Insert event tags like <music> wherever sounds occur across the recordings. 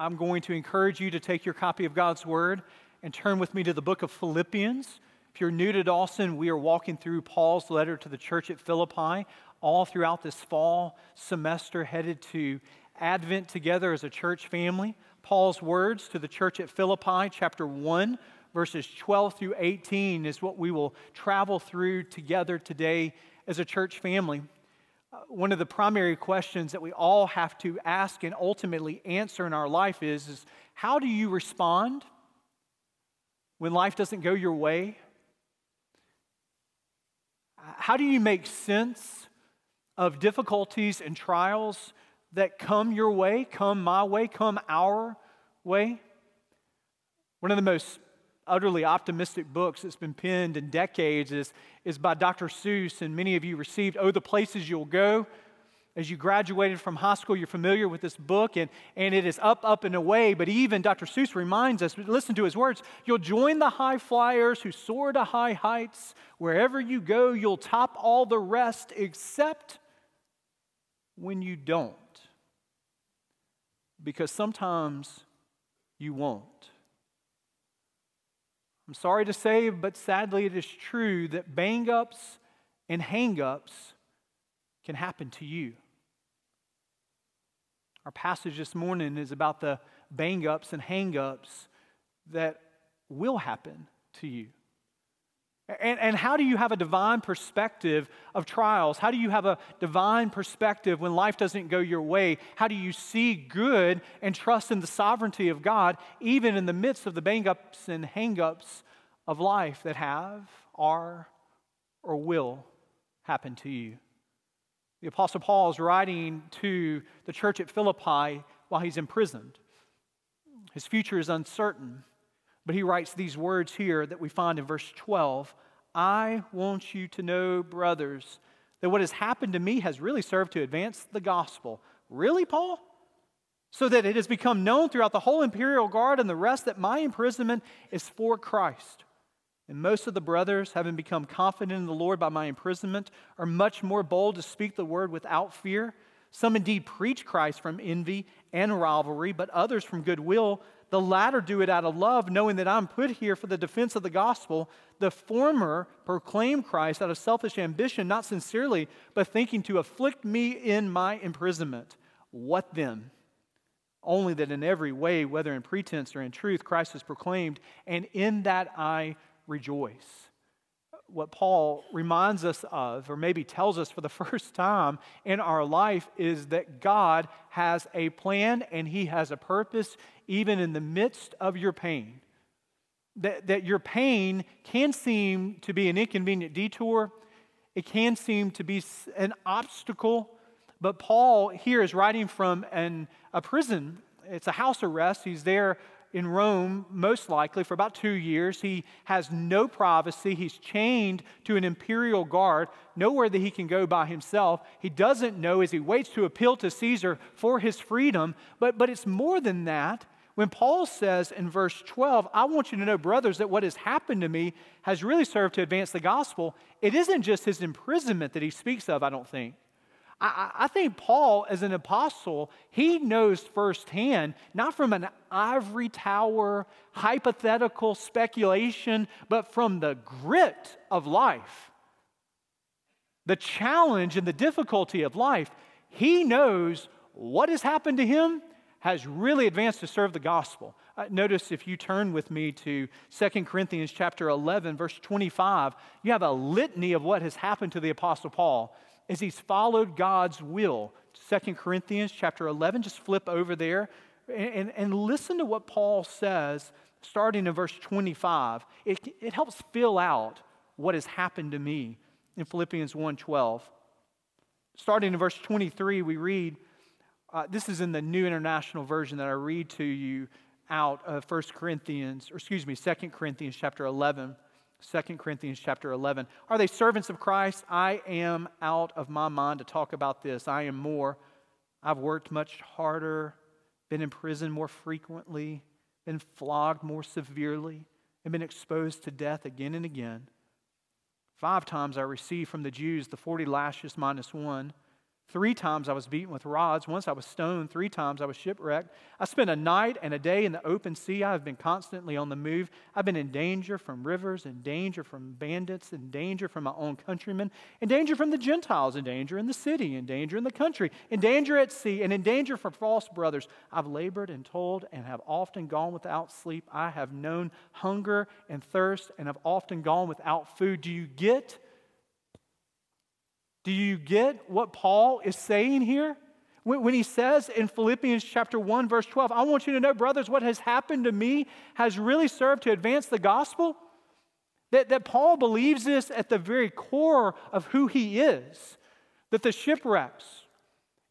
I'm going to encourage you to take your copy of God's Word and turn with me to the book of Philippians. If you're new to Dawson, we are walking through Paul's letter to the church at Philippi all throughout this fall semester, headed to Advent together as a church family. Paul's words to the church at Philippi, chapter 1, verses 12 through 18, is what we will travel through together today as a church family. One of the primary questions that we all have to ask and ultimately answer in our life is, is how do you respond when life doesn't go your way? How do you make sense of difficulties and trials that come your way, come my way, come our way? One of the most utterly optimistic books that's been penned in decades is, is by Dr. Seuss, and many of you received Oh, the Places You'll Go. As you graduated from high school, you're familiar with this book, and, and it is up, up, and away. But even Dr. Seuss reminds us listen to his words you'll join the high flyers who soar to high heights. Wherever you go, you'll top all the rest, except when you don't. Because sometimes you won't. I'm sorry to say, but sadly it is true that bang ups and hang ups can happen to you. Our passage this morning is about the bang ups and hang ups that will happen to you. And, and how do you have a divine perspective of trials? How do you have a divine perspective when life doesn't go your way? How do you see good and trust in the sovereignty of God, even in the midst of the bang ups and hang ups of life that have, are, or will happen to you? The Apostle Paul is writing to the church at Philippi while he's imprisoned. His future is uncertain. But he writes these words here that we find in verse 12 I want you to know, brothers, that what has happened to me has really served to advance the gospel. Really, Paul? So that it has become known throughout the whole imperial guard and the rest that my imprisonment is for Christ. And most of the brothers, having become confident in the Lord by my imprisonment, are much more bold to speak the word without fear. Some indeed preach Christ from envy and rivalry, but others from goodwill. The latter do it out of love, knowing that I'm put here for the defense of the gospel. The former proclaim Christ out of selfish ambition, not sincerely, but thinking to afflict me in my imprisonment. What then? Only that in every way, whether in pretense or in truth, Christ is proclaimed, and in that I rejoice what Paul reminds us of, or maybe tells us for the <laughs> first time in our life, is that God has a plan and He has a purpose even in the midst of your pain. That, that your pain can seem to be an inconvenient detour, it can seem to be an obstacle, but Paul here is writing from an, a prison. It's a house arrest. He's there in Rome, most likely, for about two years. He has no privacy. He's chained to an imperial guard, nowhere that he can go by himself. He doesn't know as he waits to appeal to Caesar for his freedom. But, but it's more than that. When Paul says in verse 12, I want you to know, brothers, that what has happened to me has really served to advance the gospel, it isn't just his imprisonment that he speaks of, I don't think. I, I, think Paul, as an apostle, he knows firsthand, not from an ivory tower hypothetical speculation, but from the grit of life, the challenge and the difficulty of life. He knows what has happened to him has really advanced to serve the gospel. Uh, notice if you turn with me to 2 Corinthians chapter 11 verse 25, you have a litany of what has happened to the apostle Paul as he's followed God's will. Second Corinthians chapter 11, just flip over there and, and, listen to what Paul says starting in verse 25. It, it helps fill out what has happened to me in Philippians 1:12. Starting in verse 23, we read, uh, this is in the New International Version that I read to you out of 1 Corinthians, or excuse me, 2 Corinthians chapter 11. 2 Corinthians chapter 11. Are they servants of Christ? I am out of my mind to talk about this. I am more. I've worked much harder, been in prison more frequently, been flogged more severely, and been exposed to death again and again. Five times I received from the Jews the 40 lashes minus one. Three times I was beaten with rods. Once I was stoned. Three times I was shipwrecked. I spent a night and a day in the open sea. I have been constantly on the move. I've been in danger from rivers, in danger from bandits, in danger from my own countrymen, in danger from the Gentiles, in danger in the city, in danger in the country, in danger at sea, and in danger from false brothers. I've labored and toiled and have often gone without sleep. I have known hunger and thirst and have often gone without food. Do you get? Do you get what Paul is saying here? When, he says in Philippians chapter 1, verse 12, I want you to know, brothers, what has happened to me has really served to advance the gospel. That, that Paul believes this at the very core of who he is. That the shipwrecks,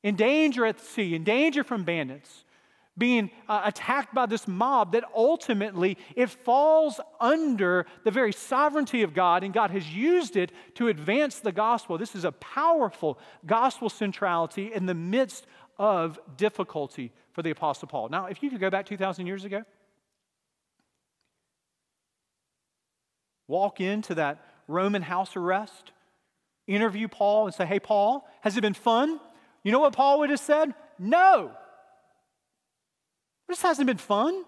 in danger at sea, in danger from bandits, being uh, attacked by this mob that ultimately it falls under the very sovereignty of God and God has used it to advance the gospel. This is a powerful gospel centrality in the midst of difficulty for the apostle Paul. Now, if you could go back 2000 years ago, walk into that Roman house arrest, interview Paul and say, "Hey Paul, has it been fun?" You know what Paul would have said? No. This hasn't been fun.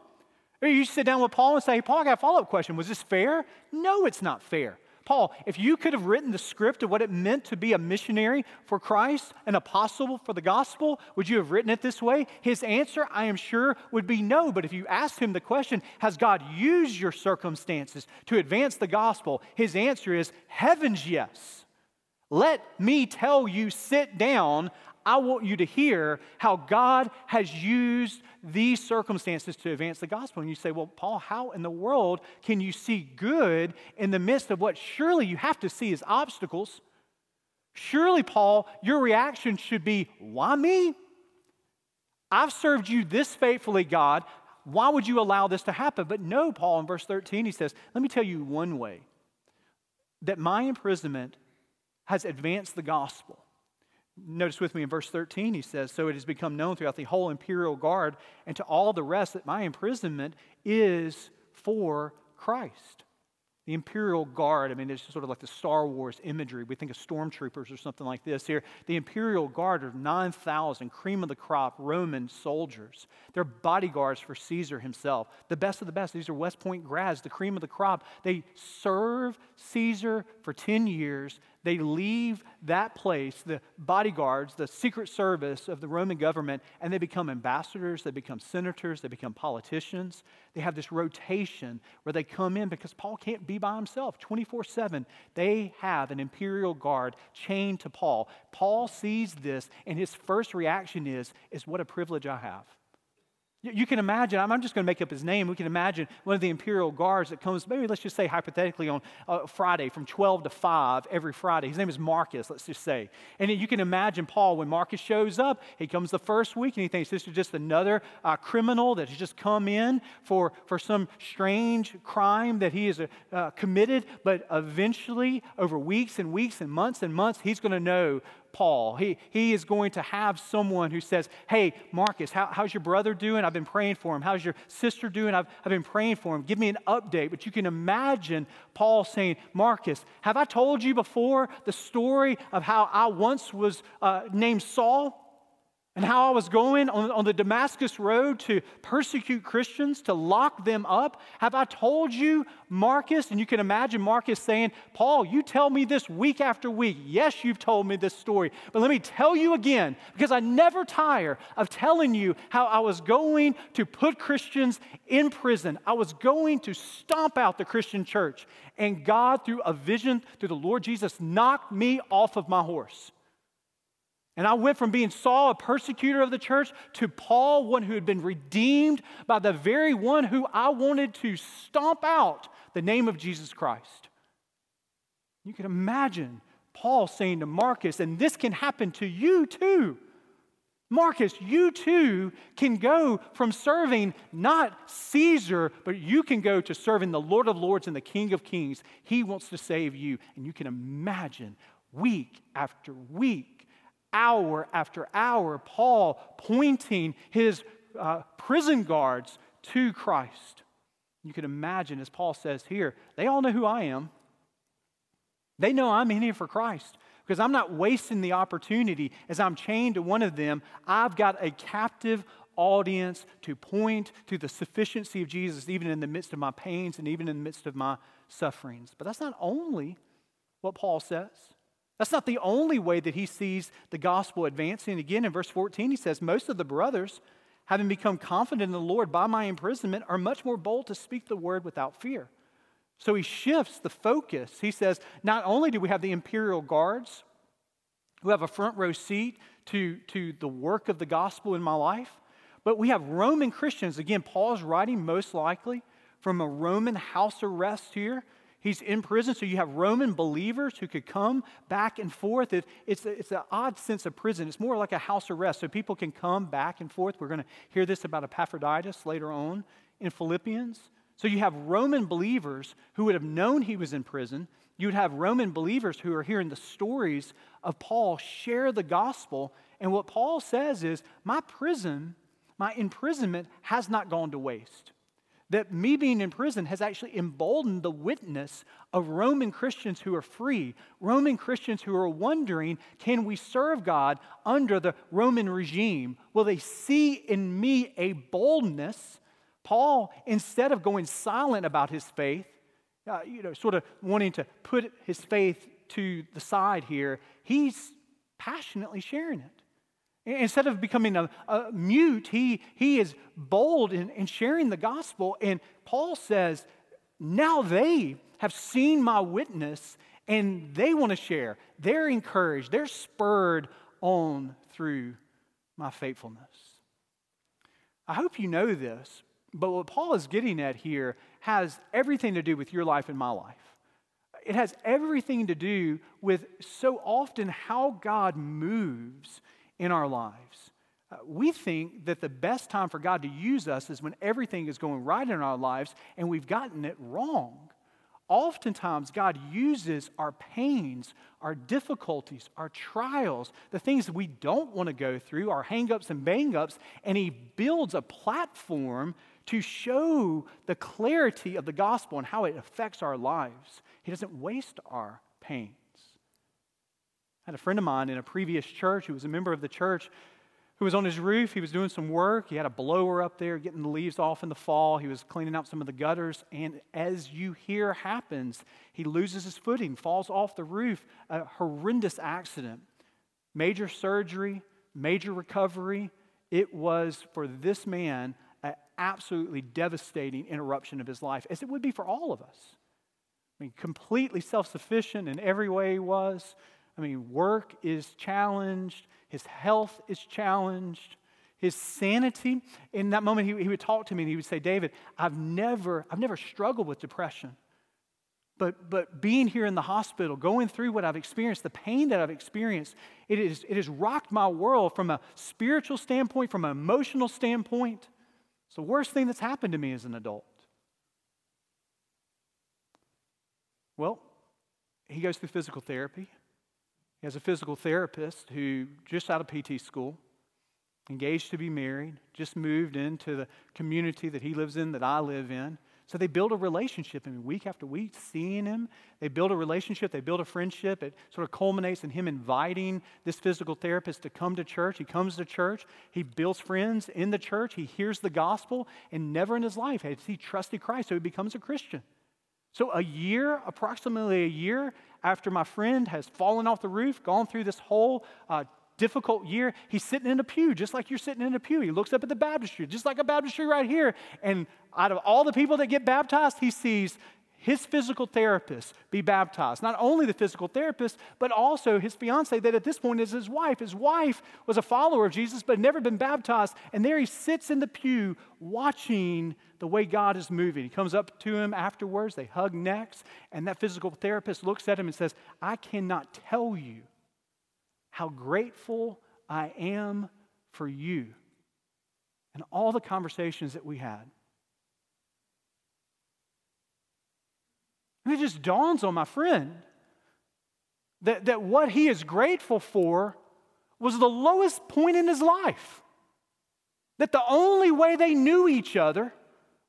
You sit down with Paul and say, hey, Paul, I got a follow up question. Was this fair? No, it's not fair. Paul, if you could have written the script of what it meant to be a missionary for Christ, an apostle for the gospel, would you have written it this way? His answer, I am sure, would be no. But if you asked him the question, Has God used your circumstances to advance the gospel? His answer is, Heavens, yes. Let me tell you, sit down. I want you to hear how God has used these circumstances to advance the gospel. And you say, well, Paul, how in the world can you see good in the midst of what surely you have to see as obstacles? Surely, Paul, your reaction should be, why me? I've served you this faithfully, God. Why would you allow this to happen? But no, Paul, in verse 13, he says, let me tell you one way that my imprisonment has advanced the gospel. Notice with me in verse 13, he says, So it has become known throughout the whole imperial guard and to all the rest that my imprisonment is for Christ. The Imperial Guard, I mean, it's sort of like the Star Wars imagery. We think of stormtroopers or something like this here. The Imperial Guard are 9,000 cream of the crop Roman soldiers. They're bodyguards for Caesar himself. The best of the best. These are West Point grads, the cream of the crop. They serve Caesar for 10 years they leave that place, the bodyguards, the secret service of the Roman government, and they become ambassadors, they become senators, they become politicians. They have this rotation where they come in because Paul can't be by himself 24 7. They have an imperial guard chained to Paul. Paul sees this, and his first reaction is, is what a privilege I have. You can imagine, I'm just going to make up his name. We can imagine one of the imperial guards that comes, maybe let's just say hypothetically on uh, Friday from 12 to 5 every Friday. His name is Marcus, let's just say. And you can imagine Paul, when Marcus shows up, he comes the first week and he thinks this is just another uh, criminal that has just come in for, for some strange crime that he has uh, committed. But eventually, over weeks and weeks and months and months, he's going to know Paul. He, he is going to have someone who says, Hey, Marcus, how, how's your brother doing? I've been praying for him. How's your sister doing? I've, I've been praying for him. Give me an update. But you can imagine Paul saying, Marcus, have I told you before the story of how I once was uh, named Saul? And how I was going on, on, the Damascus road to persecute Christians, to lock them up. Have I told you, Marcus? And you can imagine Marcus saying, Paul, you tell me this week after week. Yes, you've told me this story, but let me tell you again, because I never tire of telling you how I was going to put Christians in prison. I was going to stomp out the Christian church. And God, through a vision, through the Lord Jesus, knocked me off of my horse. And I went from being Saul, a persecutor of the church, to Paul, one who had been redeemed by the very one who I wanted to stomp out the name of Jesus Christ. You can imagine Paul saying to Marcus, and this can happen to you too. Marcus, you too can go from serving not Caesar, but you can go to serving the Lord of Lords and the King of Kings. He wants to save you. And you can imagine week after week hour after hour, Paul pointing his uh, prison guards to Christ. You can imagine, as Paul says here, they all know who I am. They know I'm in here for Christ. because I'm not wasting the opportunity as I'm chained to one of them. I've got a captive audience to point to the sufficiency of Jesus, even in the midst of my pains and even in the midst of my sufferings. But that's not only what Paul says. That's not the only way that he sees the gospel advancing. Again, in verse 14, he says, Most of the brothers, having become confident in the Lord by my imprisonment, are much more bold to speak the word without fear. So he shifts the focus. He says, Not only do we have the imperial guards who have a front row seat to, to the work of the gospel in my life, but we have Roman Christians. Again, Paul's writing most likely from a Roman house arrest here. He's in prison, so you have Roman believers who could come back and forth. It, it's, it's an odd sense of prison. It's more like a house arrest, so people can come back and forth. We're going to hear this about Epaphroditus later on in Philippians. So you have Roman believers who would have known he was in prison. You would have Roman believers who are hearing the stories of Paul share the gospel. And what Paul says is, My prison my imprisonment has not gone to waste. That me being in prison has actually emboldened the witness of Roman Christians who are free, Roman Christians who are wondering, can we serve God under the Roman regime? Will they see in me a boldness? Paul, instead of going silent about his faith, uh, you know, sort of wanting to put his faith to the side here, he's passionately sharing it. Instead of becoming a, a mute, he, he is bold in, in sharing the gospel. And Paul says, now they have seen my witness and they want to share. They're encouraged, they're spurred on through my faithfulness. I hope you know this, but what Paul is getting at here has everything to do with your life and my life. It has everything to do with so often how God moves in our lives. Uh, we think that the best time for God to use us is when everything is going right in our lives and we've gotten it wrong. Oftentimes, God uses our pains, our difficulties, our trials, the things we don't want to go through, our hangups and bangups, and He builds a platform to show the clarity of the gospel and how it affects our lives. He doesn't waste our pain. Had a friend of mine in a previous church who was a member of the church who was on his roof. He was doing some work. He had a blower up there getting the leaves off in the fall. He was cleaning out some of the gutters. And as you hear happens, he loses his footing, falls off the roof. A horrendous accident. Major surgery, major recovery. It was for this man an absolutely devastating interruption of his life, as it would be for all of us. I mean, completely self sufficient in every way he was. I mean, work is challenged, his health is challenged, his sanity. In that moment, he, he would talk to me and he would say, David, I've never, I've never struggled with depression. But, but being here in the hospital, going through what I've experienced, the pain that I've experienced, it, is, it has rocked my world from a spiritual standpoint, from an emotional standpoint. It's the worst thing that's happened to me as an adult. Well, he goes through physical therapy. He has a physical therapist who just out of PT school, engaged to be married, just moved into the community that he lives in, that I live in. So they build a relationship. I mean, week after week, seeing him, they build a relationship, they build a friendship. It sort of culminates in him inviting this physical therapist to come to church. He comes to church, he builds friends in the church, he hears the gospel, and never in his life has he trusted Christ, so he becomes a Christian. So, a year, approximately a year after my friend has fallen off the roof, gone through this whole uh, difficult year, he's sitting in a pew, just like you're sitting in a pew. He looks up at the baptistry, just like a baptistry right here. And out of all the people that get baptized, he sees his physical therapist be baptized. Not only the physical therapist, but also his fiance, that at this point is his wife. His wife was a follower of Jesus, but had never been baptized. And there he sits in the pew watching the way God is moving. He comes up to him afterwards, they hug necks, and that physical therapist looks at him and says, I cannot tell you how grateful I am for you and all the conversations that we had. And it just dawns on my friend that, that what he is grateful for was the lowest point in his life. That the only way they knew each other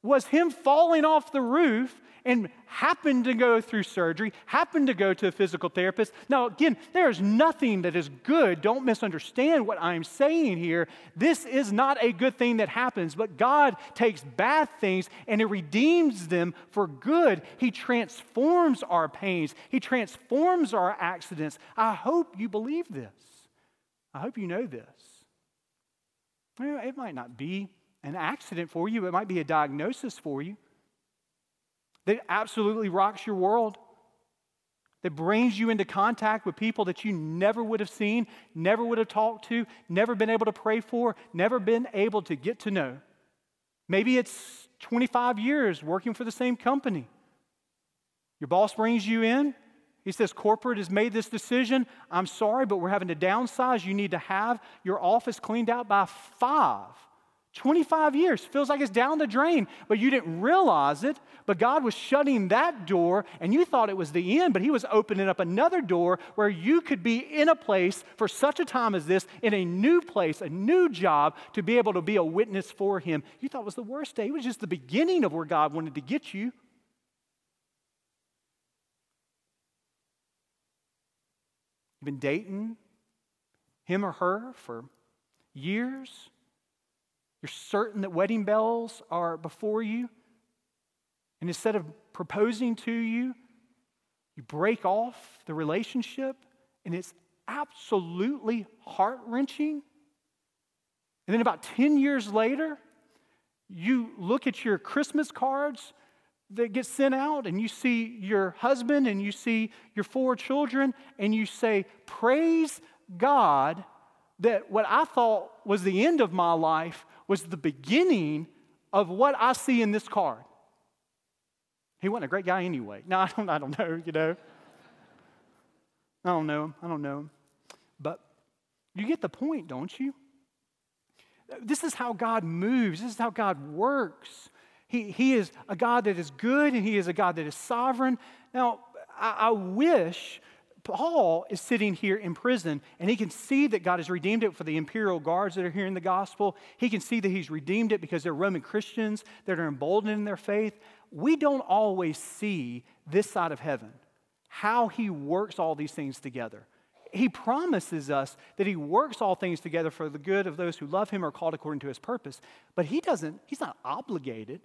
was him falling off the roof and happened to go through surgery, happened to go to a physical therapist. Now, again, there is nothing that is good. Don't misunderstand what I'm saying here. This is not a good thing that happens, but God takes bad things and He redeems them for good. He transforms our pains, He transforms our accidents. I hope you believe this. I hope you know this. It might not be an accident for you, it might be a diagnosis for you that absolutely rocks your world, that brings you into contact with people that you never would have seen, never would have talked to, never been able to pray for, never been able to get to know. Maybe it's 25 years working for the same company. Your boss brings you in. He says, Corporate has made this decision. I'm sorry, but we're having to downsize. You need to have your office cleaned out by five. 25 years feels like it's down the drain, but you didn't realize it. But God was shutting that door, and you thought it was the end, but He was opening up another door where you could be in a place for such a time as this, in a new place, a new job, to be able to be a witness for Him. You thought it was the worst day. It was just the beginning of where God wanted to get you. You've been dating him or her for years. You're certain that wedding bells are before you. And instead of proposing to you, you break off the relationship, and it's absolutely heart wrenching. And then about 10 years later, you look at your Christmas cards that get sent out, and you see your husband and you see your four children, and you say, Praise God that what I thought was the end of my life was the beginning of what I see in this card. He wasn't a great guy anyway. No, <laughs> I don't, I don't know, you know. I don't know him. I don't know him. But you get the point, don't you? This is how God moves. This is how God works. He, he is a God that is good and He is a God that is sovereign. Now, I, I wish Paul is sitting here in prison and he can see that God has redeemed it for the imperial guards that are hearing the gospel. He can see that he's redeemed it because they're Roman Christians that are emboldened in their faith. We don't always see this side of heaven, how he works all these things together. He promises us that he works all things together for the good of those who love him or called according to his purpose. But he doesn't, he's not obligated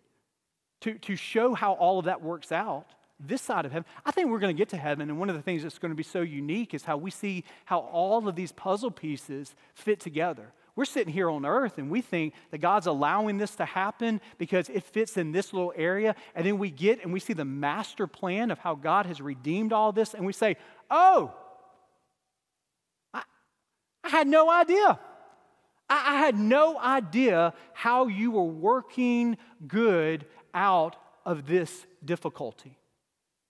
to, to show how all of that works out this side of heaven. I think we're going to get to heaven, and one of the things that's going to be so unique is how we see how all of these puzzle pieces fit together. We're sitting here on earth and we think that God's allowing this to happen because it fits in this little area. And then we get and we see the master plan of how God has redeemed all this, and we say, Oh, I, I had no idea. I, I had no idea how you were working good out of this difficulty.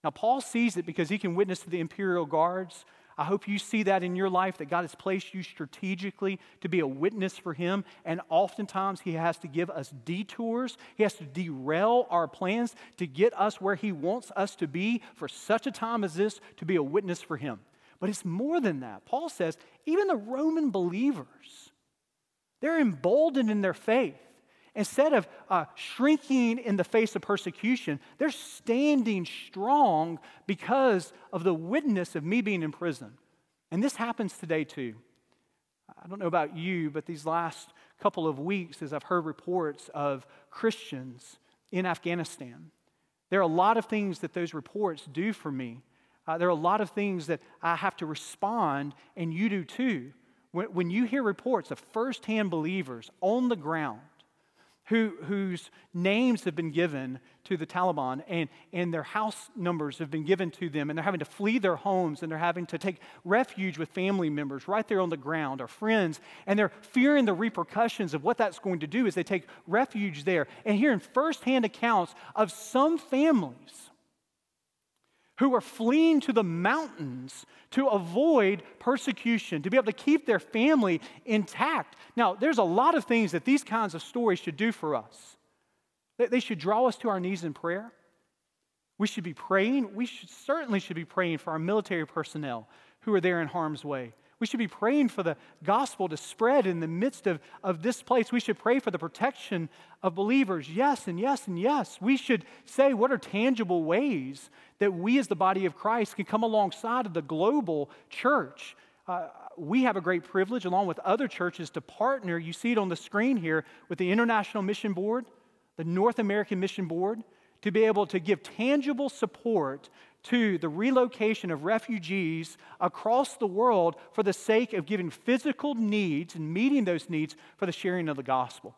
Now, Paul sees it because he can witness to the imperial guards. I hope you see that in your life, that God has placed you strategically to be a witness for Him. And oftentimes, He has to give us detours. He has to derail our plans to get us where He wants us to be for such a time as this to be a witness for Him. But it's more than that. Paul says, even the Roman believers, they're emboldened in their faith. Instead of uh, shrinking in the face of persecution, they're standing strong because of the witness of me being in prison. And this happens today too. I don't know about you, but these last couple of weeks, as I've heard reports of Christians in Afghanistan, there are a lot of things that those reports do for me. Uh, there are a lot of things that I have to respond, and you do too. When, when you hear reports of firsthand believers on the ground who, whose names have been given to the Taliban and, and their house numbers have been given to them, and they're having to flee their homes and they're having to take refuge with family members right there on the ground or friends, and they're fearing the repercussions of what that's going to do as they take refuge there. And hearing firsthand accounts of some families who are fleeing to the mountains to avoid persecution, to be able to keep their family intact. Now, there's a lot of things that these kinds of stories should do for us. They should draw us to our knees in prayer. We should be praying. We should, certainly should be praying for our military personnel who are there in harm's way. We should be praying for the gospel to spread in the midst of, of this place. We should pray for the protection of believers. Yes, and yes, and yes. We should say what are tangible ways that we, as the body of Christ, can come alongside of the global church. Uh, we have a great privilege, along with other churches, to partner. You see it on the screen here with the International Mission Board, the North American Mission Board, to be able to give tangible support to the relocation of refugees across the world for the sake of giving physical needs and meeting those needs for the sharing of the gospel.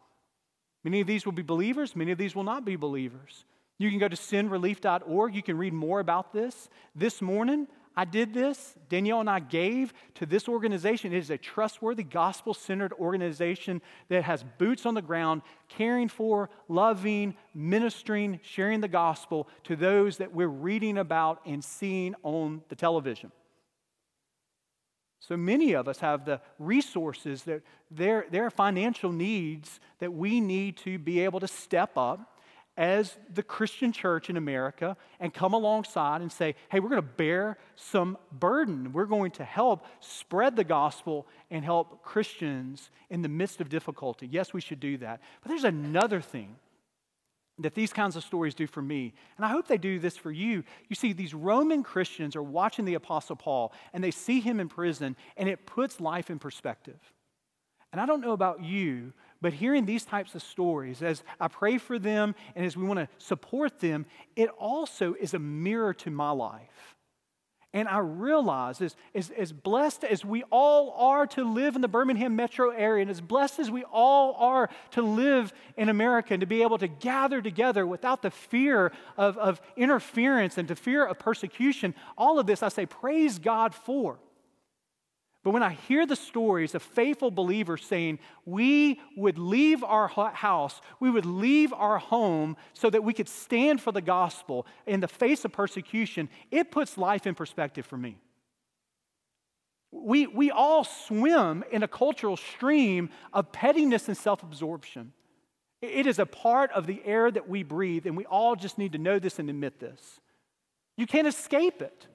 Many of these will be believers, many of these will not be believers. You can go to sendrelief.org. You can read more about this. This morning, I did this. Danielle and I gave to this organization. It is a trustworthy, gospel centered organization that has boots on the ground, caring for, loving, ministering, sharing the gospel to those that we're reading about and seeing on the television. So many of us have the resources that there, there are financial needs that we need to be able to step up as the Christian church in America and come alongside and say, hey, we're going to bear some burden. We're going to help spread the gospel and help Christians in the midst of difficulty. Yes, we should do that. But there's another thing that these kinds of stories do for me, and I hope they do this for you. You see, these Roman Christians are watching the Apostle Paul and they see him in prison, and it puts life in perspective. And I don't know about you, but hearing these types of stories, as I pray for them and as we want to support them, it also is a mirror to my life. And I realize, as, as, as blessed as we all are to live in the Birmingham metro area, and as blessed as we all are to live in America and to be able to gather together without the fear of, of interference and the fear of persecution, all of this I say, praise God for. But when I hear the stories of faithful believers saying, we would leave our house, we would leave our home so that we could stand for the gospel in the face of persecution, it puts life in perspective for me. We, we all swim in a cultural stream of pettiness and self absorption. It is a part of the air that we breathe, and we all just need to know this and admit this. You can't escape it.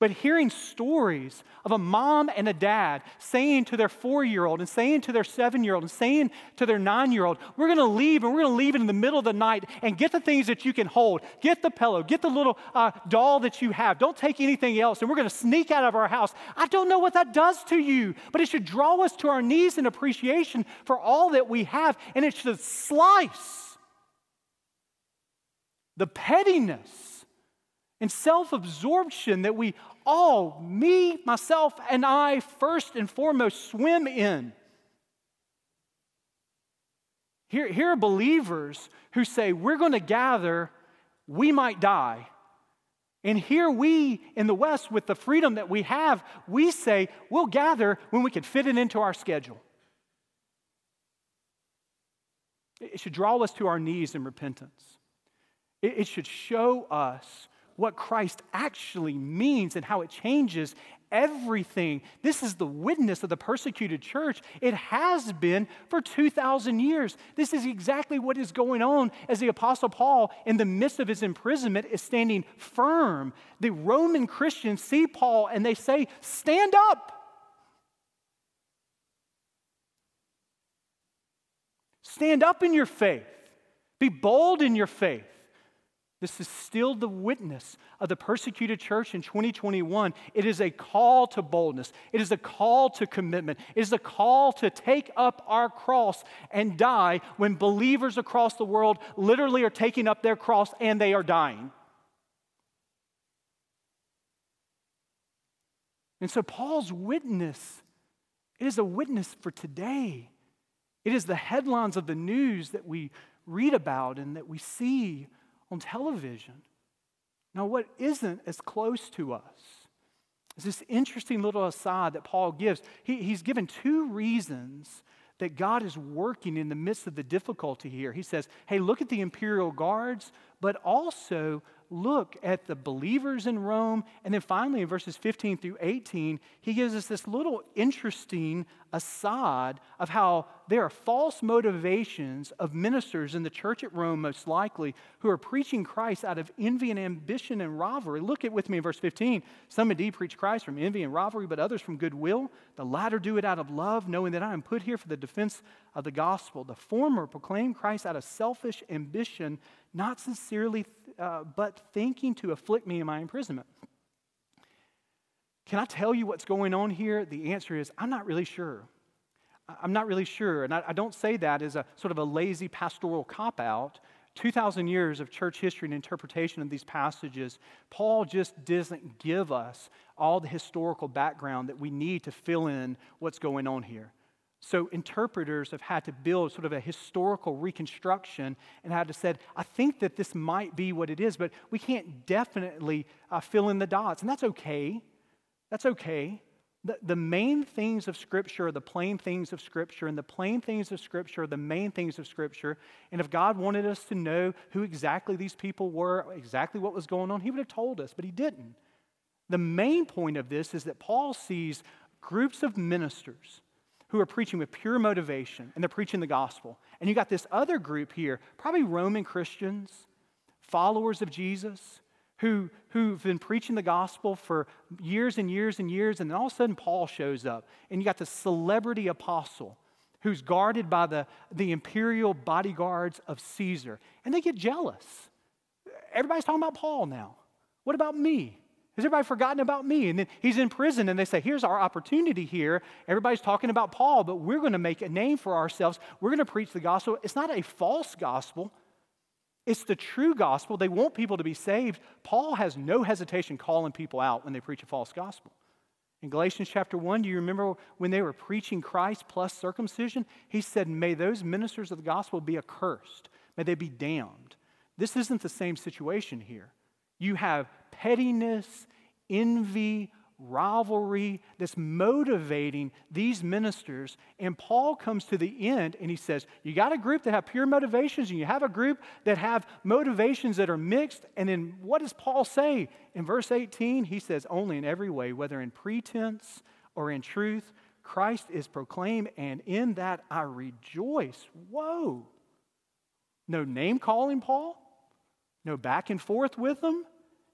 But hearing stories of a mom and a dad saying to their four year old and saying to their seven year old and saying to their nine year old, we're going to leave and we're going to leave in the middle of the night and get the things that you can hold. Get the pillow, get the little uh, doll that you have. Don't take anything else. And we're going to sneak out of our house. I don't know what that does to you, but it should draw us to our knees in appreciation for all that we have. And it should slice the pettiness and self absorption that we all, me, myself, and I, first and foremost, swim in. Here, here are believers who say, We're going to gather, we might die. And here we in the West, with the freedom that we have, we say, We'll gather when we can fit it into our schedule. It should draw us to our knees in repentance. It, should show us what Christ actually means and how it changes everything. This is the witness of the persecuted church. It has been for 2,000 years. This is exactly what is going on as the Apostle Paul, in the midst of his imprisonment, is standing firm. The Roman Christians see Paul and they say, Stand up. Stand up in your faith. Be bold in your faith. This is still the witness of the persecuted church in 2021. It is a call to boldness. It is a call to commitment. It is a call to take up our cross and die when believers across the world literally are taking up their cross and they are dying. And so, Paul's witness it is a witness for today. It is the headlines of the news that we read about and that we see on television. Now, what isn't as close to us is this interesting little aside that Paul gives. He, he's given two reasons that God is working in the midst of the difficulty here. He says, hey, look at the imperial guards, but also look at the believers in Rome. And then finally, in verses 15 through 18, he gives us this little interesting aside of how there are false motivations of ministers in the church at Rome, most likely, who are preaching Christ out of envy and ambition and rivalry. Look at with me in verse 15. Some indeed preach Christ from envy and rivalry, but others from goodwill. The latter do it out of love, knowing that I am put here for the defense of the gospel. The former proclaim Christ out of selfish ambition, not sincerely, uh, but thinking to afflict me in my imprisonment. Can I tell you what's going on here? The answer is I'm not really sure. I'm not really sure. And I, I don't say that as a sort of a lazy pastoral cop out. 2,000 years of church history and interpretation of these passages, Paul just doesn't give us all the historical background that we need to fill in what's going on here. So interpreters have had to build sort of a historical reconstruction and had to said, I think that this might be what it is, but we can't definitely uh, fill in the dots, and that's okay. That's okay. The, the main things of Scripture are the plain things of Scripture, and the plain things of Scripture are the main things of Scripture. And if God wanted us to know who exactly these people were, exactly what was going on, He would have told us, but He didn't. The main point of this is that Paul sees groups of ministers who are preaching with pure motivation, and they're preaching the gospel. And you got this other group here, probably Roman Christians, followers of Jesus, who, who've been preaching the gospel for years and years and years, and then all of a sudden Paul shows up, and you got the celebrity apostle who's guarded by the, the imperial bodyguards of Caesar, and they get jealous. Everybody's talking about Paul now. What about me? Has everybody forgotten about me? And then he's in prison, and they say, Here's our opportunity here. Everybody's talking about Paul, but we're going to make a name for ourselves. We're going to preach the gospel. It's not a false gospel, it's the true gospel. They want people to be saved. Paul has no hesitation calling people out when they preach a false gospel. In Galatians chapter 1, do you remember when they were preaching Christ plus circumcision? He said, May those ministers of the gospel be accursed, may they be damned. This isn't the same situation here. You have pettiness, envy, rivalry that's motivating these ministers. And Paul comes to the end and he says, You got a group that have pure motivations, and you have a group that have motivations that are mixed. And then what does Paul say? In verse 18, he says, Only in every way, whether in pretense or in truth, Christ is proclaimed, and in that I rejoice. Whoa. No name calling, Paul? No back and forth with them?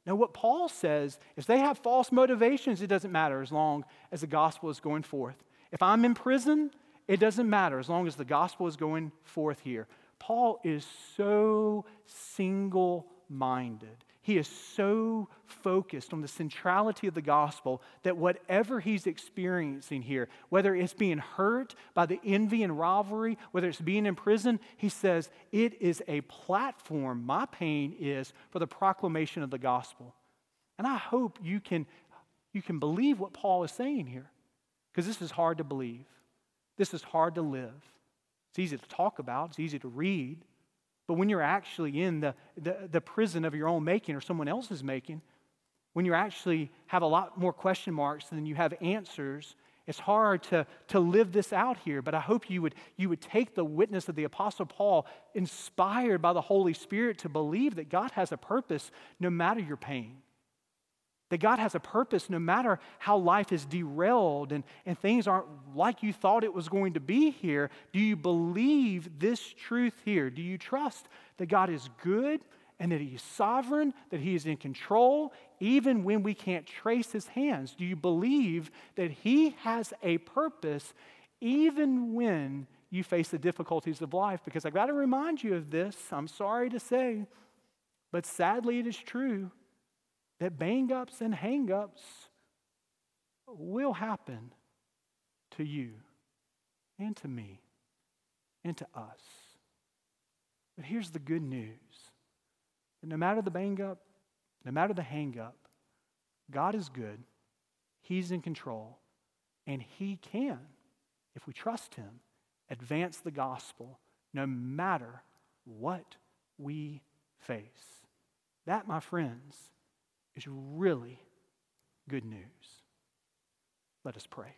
Now, what Paul says if they have false motivations, it doesn't matter as long as the gospel is going forth. If I'm in prison, it doesn't matter as long as the gospel is going forth here. Paul is so single minded. He is so focused on the centrality of the gospel that whatever he's experiencing here, whether it's being hurt by the envy and rivalry, whether it's being in prison, he says it is a platform, my pain is, for the proclamation of the gospel. And I hope you can, you can believe what Paul is saying here, because this is hard to believe. This is hard to live. It's easy to talk about, it's easy to read. But when you're actually in the, the, the, prison of your own making or someone else's making, when you actually have a lot more question marks than you have answers, it's hard to, to live this out here. But I hope you would, you would take the witness of the Apostle Paul, inspired by the Holy Spirit, to believe that God has a purpose no matter your pain. That God has a purpose no matter how life is derailed and, and things aren't like you thought it was going to be here. Do you believe this truth here? Do you trust that God is good and that He is sovereign, that He is in control, even when we can't trace His hands? Do you believe that He has a purpose even when you face the difficulties of life? Because I've got to remind you of this. I'm sorry to say, but sadly it is true that bang ups and hang ups will happen to you and to me and to us. But here's the good news that no matter the bang up, no matter the hang up, God is good, He's in control, and He can, if we trust Him, advance the gospel no matter what we face. That, my friends, is really good news. Let us pray.